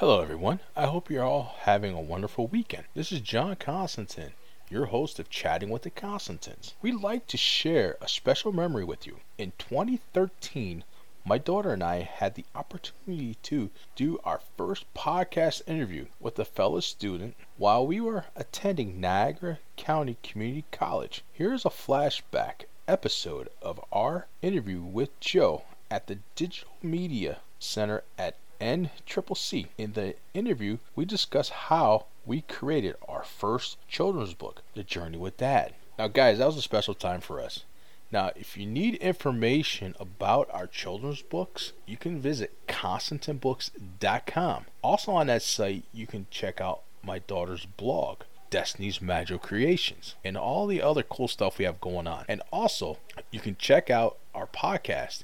Hello, everyone. I hope you're all having a wonderful weekend. This is John Constantine, your host of Chatting with the Constantins. We'd like to share a special memory with you. In 2013, my daughter and I had the opportunity to do our first podcast interview with a fellow student while we were attending Niagara County Community College. Here's a flashback episode of our interview with Joe at the Digital Media Center at NCCC. In the interview, we discuss how we created our first children's book, The Journey with Dad. Now, guys, that was a special time for us. Now, if you need information about our children's books, you can visit ConstantinBooks.com. Also, on that site, you can check out my daughter's blog, Destiny's Magic Creations, and all the other cool stuff we have going on. And also, you can check out our podcast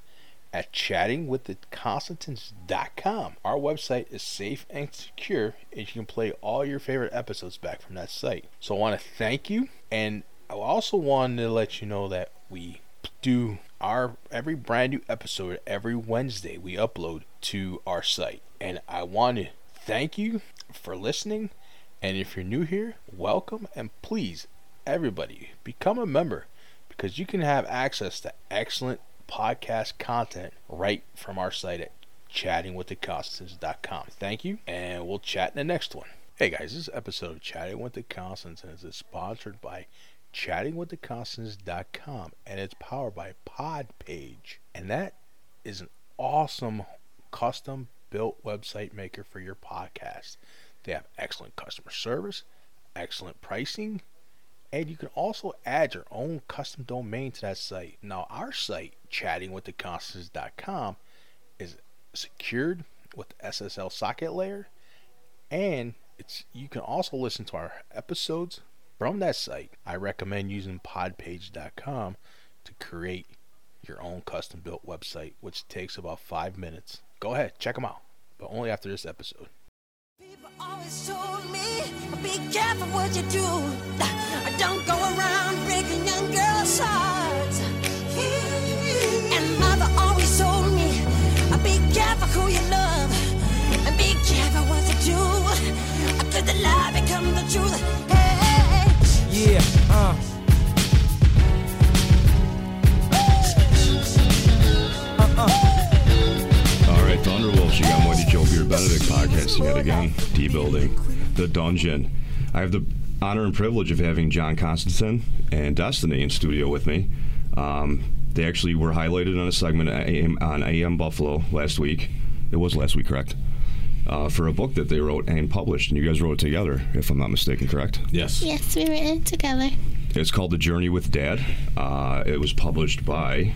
at chattingwiththeconstantins.com. Our website is safe and secure, and you can play all your favorite episodes back from that site. So I want to thank you, and I also wanted to let you know that we do our every brand new episode every Wednesday we upload to our site. And I want to thank you for listening. And if you're new here, welcome and please everybody become a member because you can have access to excellent podcast content right from our site at chattingwiththeconstantins.com. Thank you, and we'll chat in the next one. Hey guys, this episode of Chatting with the Constantins is sponsored by chattingwiththeconstantins.com and it's powered by Podpage. And that is an awesome custom built website maker for your podcast. They have excellent customer service, excellent pricing, and you can also add your own custom domain to that site. Now, our site, chattingwiththeconstantins.com, is secured with SSL socket layer, and it's you can also listen to our episodes from that site. I recommend using podpage.com to create your own custom built website, which takes about five minutes. Go ahead, check them out, but only after this episode. People always told me, be careful what you do. Don't go around breaking young girls' hearts. And mother always told me, be careful who you love. And be careful what you do. Could the lie become the truth? Hey, Yeah, uh. Podcasting yet again, D building, the dungeon. I have the honor and privilege of having John Constantine and Destiny in studio with me. Um, they actually were highlighted on a segment on AM Buffalo last week. It was last week, correct? Uh, for a book that they wrote and published, and you guys wrote it together, if I'm not mistaken, correct? Yes. Yes, we wrote it together. It's called The Journey with Dad. Uh, it was published by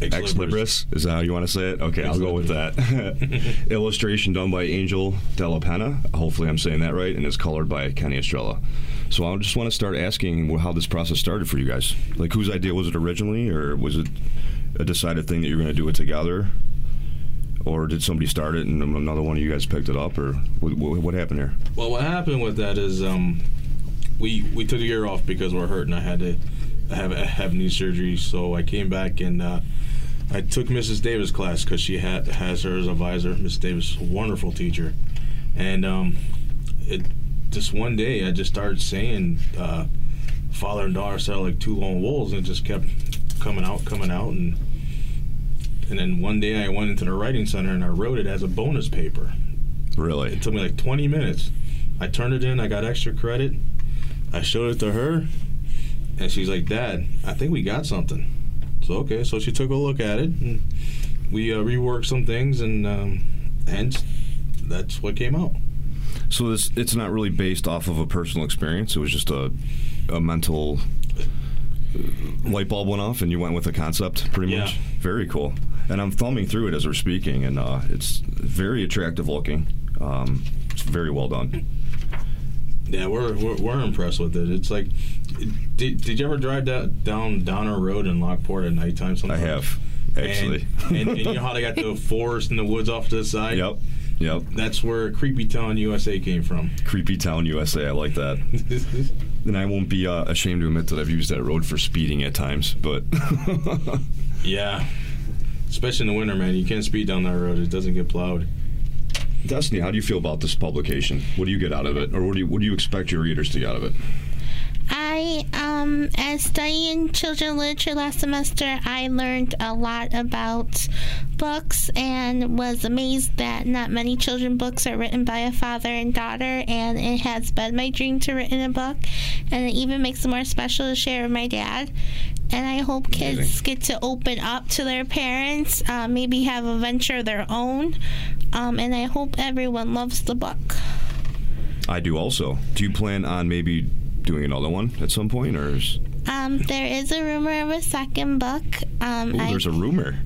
Xlibris. Is that how you want to say it? Okay, I'll go with that. Illustration done by Angel Della Penna. Hopefully, I'm saying that right, and it's colored by Kenny Estrella. So I just want to start asking how this process started for you guys. Like, whose idea was it originally, or was it a decided thing that you're going to do it together? Or did somebody start it and another one of you guys picked it up, or what, what happened here? Well, what happened with that is um, we we took a year off because we're hurt and I had to have have knee surgery. So I came back and uh, I took Mrs. Davis class because she had has her as a advisor. Miss Davis, a wonderful teacher, and um, it just one day I just started saying uh, father and daughter sounded like two lone wolves, and it just kept coming out, coming out, and and then one day I went into the writing center and I wrote it as a bonus paper. Really? It took me like 20 minutes. I turned it in. I got extra credit. I showed it to her, and she's like, "Dad, I think we got something." So okay, so she took a look at it, and we uh, reworked some things, and um, hence that's what came out. So this it's not really based off of a personal experience. It was just a a mental uh, light bulb went off, and you went with the concept pretty Yeah. much. Very cool. And I'm thumbing through it as we're speaking, and uh, it's very attractive looking. Um, it's very well done. Yeah, we're, we're we're impressed with it. It's like, did, did you ever drive that down Downer Road in Lockport at nighttime? Something? I Sometimes? have actually. And, and, and you know how they got the forest and the woods off to the side? yep. Yep. That's where Creepy Town, USA came from. Creepy Town, USA. I like that. And I won't be uh, ashamed to admit that I've used that road for speeding at times, but yeah. Especially in the winter, man. You can't speed down that road. It doesn't get plowed. Destiny, how do you feel about this publication? What do you get out of it, or what do you what do you expect your readers to get out of it? I, um, as studying children literature last semester, I learned a lot about books and was amazed that not many children books are written by a father and daughter. And it has been my dream to write in a book, and it even makes it more special to share with my dad. And I hope kids Amazing. get to open up to their parents, uh, maybe have a venture of their own. Um, and I hope everyone loves the book. I do also. Do you plan on maybe doing another one at some point, or is, Um, there is a rumor of a second book. Um, ooh, I, there's a rumor?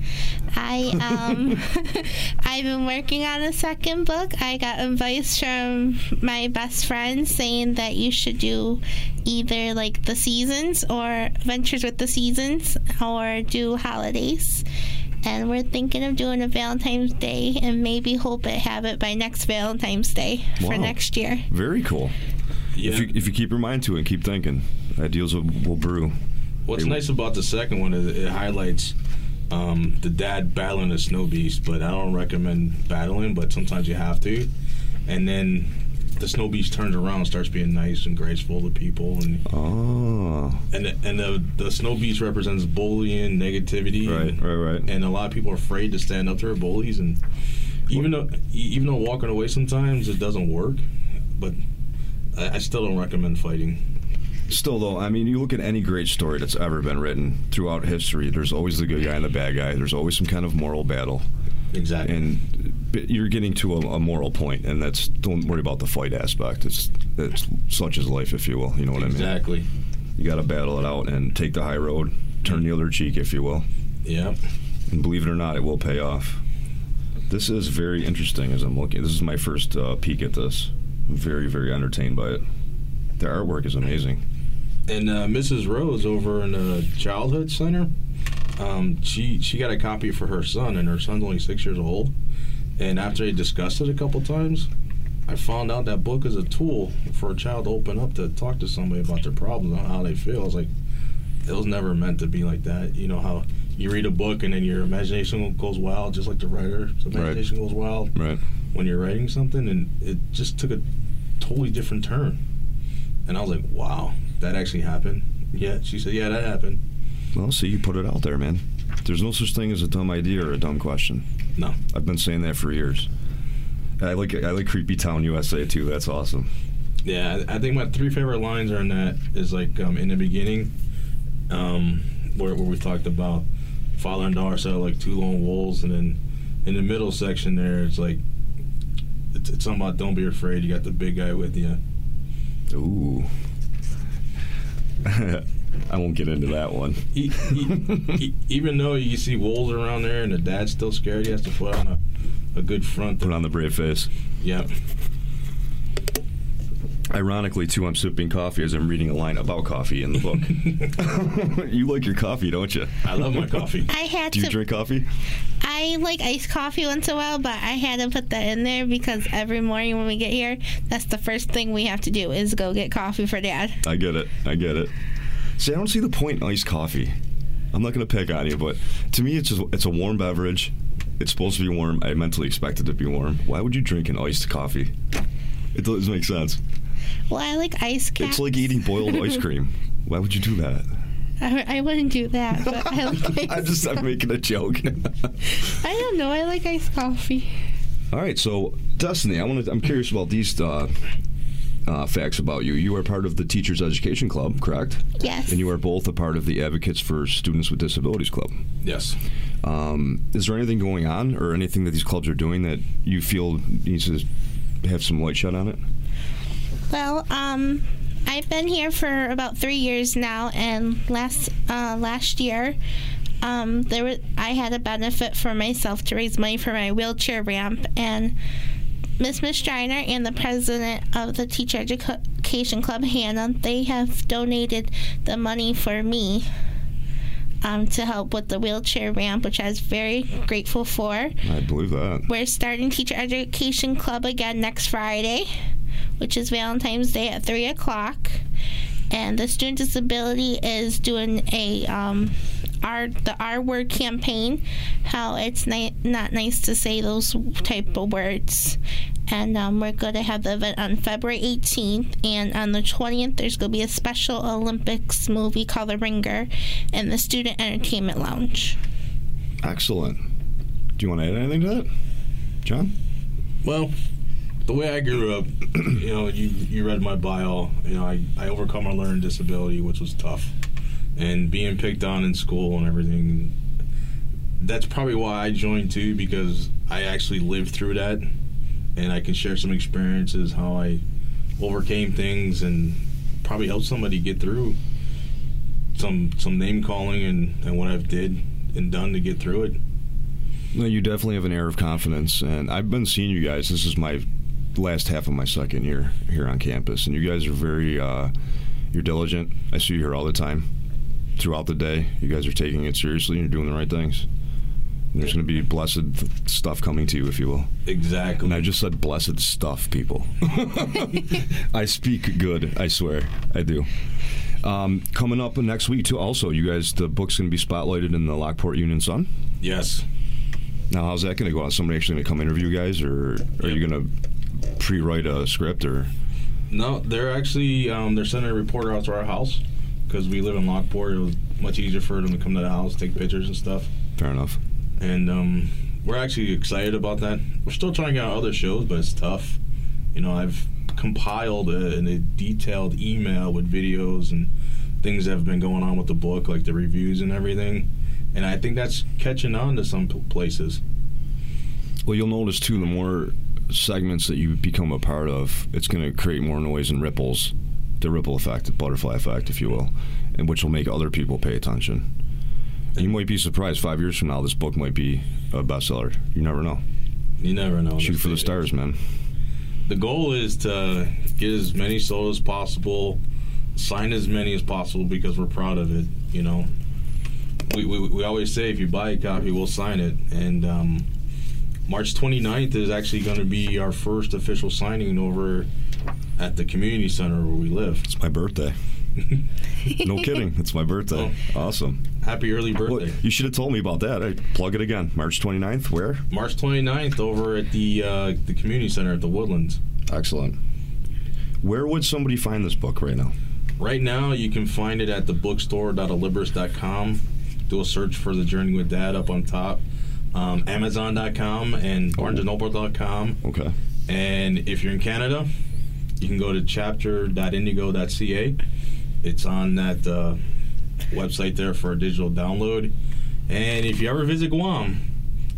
I um, I've been working on a second book. I got advice from my best friend saying that you should do either like the seasons or Ventures with the Seasons or do holidays. And we're thinking of doing a Valentine's Day and maybe hope to have it by next Valentine's Day for next year. Very cool. Yeah. If you if you keep your mind to it and keep thinking, ideals will, will brew. What's nice about the second one is it highlights um, the dad battling the snow beast, but I don't recommend battling, but sometimes you have to. And then the snow beast turns around and starts being nice and graceful to people, and Oh, and the, and the, the snow beast represents bullying, negativity, right, and, right, right. and a lot of people are afraid to stand up to their bullies, and even though even though walking away sometimes it doesn't work, but I, I still don't recommend fighting. Still, though, I mean, you look at any great story that's ever been written throughout history. There's always the good guy and the bad guy. There's always some kind of moral battle, Exactly. and you're getting to a, a moral point, and that's don't worry about the fight aspect. It's it's such is life, if you will. You know what I mean? exactly. You got to battle it out and take the high road, turn the other cheek, if you will. Yeah. And believe it or not, it will pay off. This is very interesting as I'm looking. This is my first uh, peek at this. Very, very entertained by it. The artwork is amazing. And uh, Mrs. Rose over in the childhood center, um, she she got a copy for her son, and her son's only six years old. And after they discussed it a couple times, I found out that book is a tool for a child to open up to talk to somebody about their problems and how they feel. It's like, it was never meant to be like that. You know how you read a book and then your imagination goes wild, just like the writer's imagination goes wild Right. When you're writing something, and it just took a totally different turn. And I was like, wow, that actually happened. Yeah, she said, yeah, that happened. Well, see, you put it out there, man. There's no such thing as a dumb idea or a dumb question. No. I've been saying that for years. I like I like Creepy Town USA too. That's awesome. Yeah, I think my three favorite lines are in that is like um, in the beginning, um, where, where we talked about father and daughter like two lone wolves, and then in the middle section there, it's like it's, it's something about don't be afraid. You got the big guy with you. Ooh. I won't get into that one. E- e- e- even though you see wolves around there and the dad's still scared, he has to put on a, a good front. Put on the brave face. yeah. Ironically, too, I'm sipping coffee as I'm reading a line about coffee in the book. you like your coffee, don't you? I love my coffee. I had Do you to. drink coffee? I like iced coffee once in a while, but I had to put that in there because every morning when we get here, that's the first thing we have to do is go get coffee for Dad. I get it. I get it. See, I don't see the point in iced coffee. I'm not going to pick on you, but to me, it's just it's a warm beverage. It's supposed to be warm. I mentally expect it to be warm. Why would you drink an iced coffee? It doesn't make sense. Well, I like ice caps. It's like eating boiled ice cream. Why would you do that? I, I wouldn't do that, but I like I'm just I'm making a joke. I don't know. I like iced coffee. All right, so Destiny, I want to. I'm curious about these uh, uh, facts about you. You are part of the Teachers Education Club, correct? Yes. And you are both a part of the Advocates for Students with Disabilities Club. Yes. Um, is there anything going on, or anything that these clubs are doing that you feel needs to have some light shed on it? Well, um, I've been here for about three years now, and last uh, last year, um, there was, I had a benefit for myself to raise money for my wheelchair ramp, and Miss Miss Striner and the president of the Teacher Education Club, Hannah, they have donated the money for me. Um, to help with the wheelchair ramp, which I was very grateful for. I believe that. We're starting Teacher Education Club again next Friday, which is Valentine's Day at 3 o'clock. And the Student Disability is doing a um, R, the R word campaign, how it's ni- not nice to say those type of words. And um, we're going to have the event on February 18th. And on the 20th, there's going to be a special Olympics movie called The Ringer in the Student Entertainment Lounge. Excellent. Do you want to add anything to that, John? Well, the way I grew up, you know, you you read my bio. You know, I I overcome a learning disability, which was tough, and being picked on in school and everything. That's probably why I joined too, because I actually lived through that, and I can share some experiences how I overcame things and probably helped somebody get through some some name calling and, and what I've did and done to get through it. No, you definitely have an air of confidence, and I've been seeing you guys. This is my last half of my second year here on campus, and you guys are very, uh, you're diligent. I see you here all the time, throughout the day. You guys are taking it seriously, and you're doing the right things. And there's going to be blessed stuff coming to you, if you will. Exactly. And I just said blessed stuff, people. I speak good, I swear. I do. Um, coming up next week, too, also, you guys, the book's going to be spotlighted in the Lockport Union Sun. yes. Now, how's that going to go? Is somebody actually going to come interview you guys, or are you going to pre-write a script, or No, they're actually um, they're sending a reporter out to our house because we live in Lockport. It was much easier for them to come to the house, take pictures and stuff. fair enough? And um, we're actually excited about that. We're still trying out other shows, but it's tough. You know, I've compiled a, a detailed email with videos and things that have been going on with the book, like the reviews and everything. And I think that's catching on to some places. Well, you'll notice too, the more segments that you become a part of, it's going to create more noise and ripples, the ripple effect, the butterfly effect, if you will, and which will make other people pay attention. And you might be surprised five years from now, this book might be a bestseller. You never know. You never know. Shoot for the stars, man. the goal is to get as many sold as possible, sign as many as possible because we're proud of it. You know, we, we, we always say if you buy a copy, we'll sign it. And um, March 29th is actually going to be our first official signing over at the community center where we live. It's my birthday. no kidding. It's my birthday. Awesome. Happy early Well, birthday. you should have told me about that. I plug it again. March 29th. Where? March 29th over at the uh, the community center at the Woodlands. Excellent. Where would somebody find this book right now? Right now, you can find it at the bookstore.xlibris.com. Do a search for The Journey with Dad up on top. Um, Amazon.com and BarnesandNoble.com. Okay. And if you're in Canada, you can go to chapter.indigo.ca. It's on that uh, website there for a digital download. And if you ever visit Guam,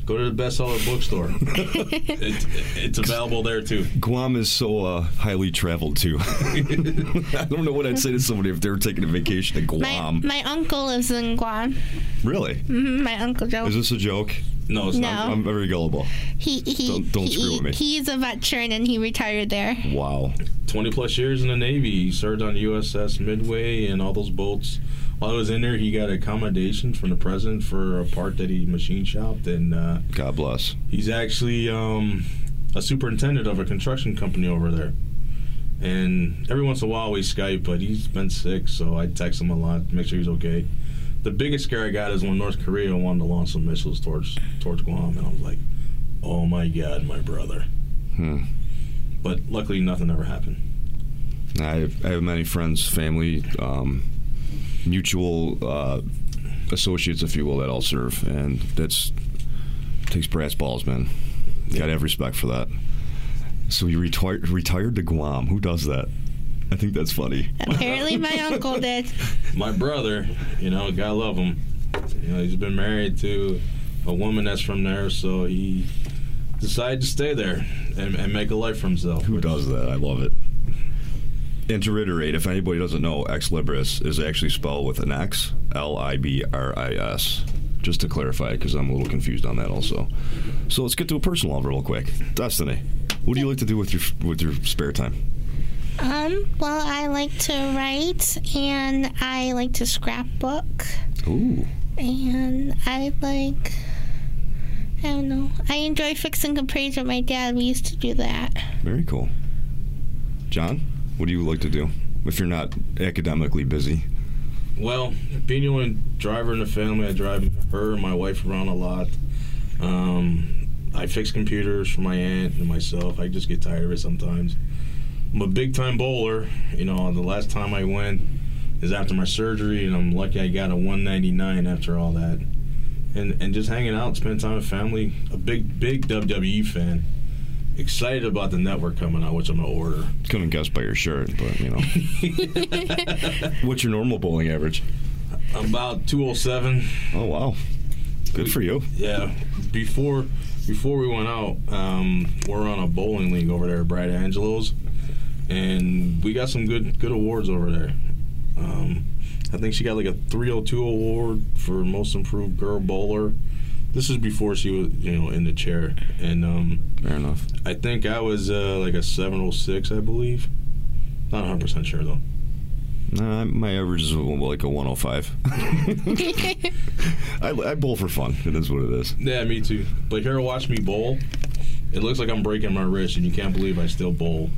go to the bestseller bookstore. it's, it's available there too. Guam is so uh, highly traveled too. I don't know what I'd say to somebody if they were taking a vacation to Guam. my uncle lives in Guam. really? Mhm, My uncle Joe. Is this a joke? No, it's not. No. I'm very gullible. He he Don't- don't he, screw with me. He's a veteran and he retired there. Wow. 20 plus years in the Navy. He served on USS Midway and all those boats. While he was in there, he got accommodation from the president for a part that he machine shopped, and uh, God bless. he's actually um, a superintendent of a construction company over there. And every once in a while we Skype, but he's been sick, so I text him a lot to make sure he's okay. The biggest scare I got is when North Korea wanted to launch some missiles towards towards Guam, and I was like, "Oh my God, my brother!" Hmm. But luckily, nothing ever happened. I have, I have many friends, family, um, mutual uh, associates, if you will, that all serve, and that's takes brass balls, man. Got to have respect for that. So you retired retired to Guam. Who does that? I think that's funny. Apparently, my uncle did. my brother, you know, gotta love him. You know, he's been married to a woman that's from there, so he decided to stay there and, and make a life for himself. Who does that? I love it. And to reiterate, if anybody doesn't know, Xlibris is actually spelled with an X, L I B R I S. Just to clarify, because I'm a little confused on that also. So let's get to a personal level real quick. Destiny, what do you like to do with your with your spare time? Um, well, I like to write and I like to scrapbook Ooh, and I like. I don't know. I enjoy fixing computers with my dad. We used to do that. very cool. John, what do you like to do if you're not academically busy? Well, being the only driver in the family, I drive her and my wife around a lot. Um, I fix computers for my aunt and myself. I just get tired of it sometimes. I'm a big time bowler. You know, the last time I went is after my surgery, and I'm lucky I got a 199 after all that. And and just hanging out, spend time with family. A big big WWE fan. Excited about the network coming out, which I'm gonna order. Couldn't guess by your shirt, but you know. What's your normal bowling average? About 207. Oh wow, good for you. Yeah, before before we went out, um, we're on a bowling league over there at Brad Angelo's, and we got some good good awards over there. Um, I think she got like a 302 award for most improved girl bowler. This is before she was, you know, in the chair, and um, Fair enough. I think I was uh, like a 706, I believe. Not 100 percent sure though. Nah, my average is like a 105. I, I bowl for fun. It is what it is. Yeah, me too. But here, watch me bowl. It looks like I'm breaking my wrist, and you can't believe I still bowl.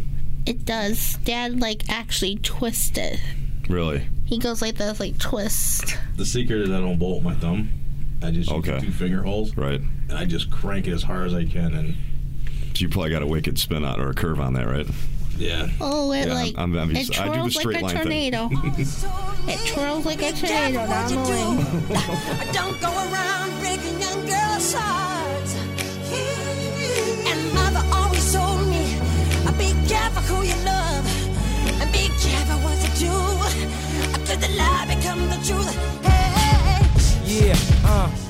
It does. Dad like actually twisted. It. Really? He goes like this, like twist. The secret is I don't bolt my thumb. I just use Okay. the two finger holes, Right. and I just crank it as hard as I can. And you probably got a wicked spin on or a curve on that, right? Yeah. Oh, it yeah, like I'm, I'm, I'm it twirls do straight like a tornado. it twirls like a tornado down the you Don't go around breaking young girls' hearts. And mother always told me, uh, be careful who you love, and be careful what you do. Could the lie become the truth? Hey, hey, hey. Yeah. Uh.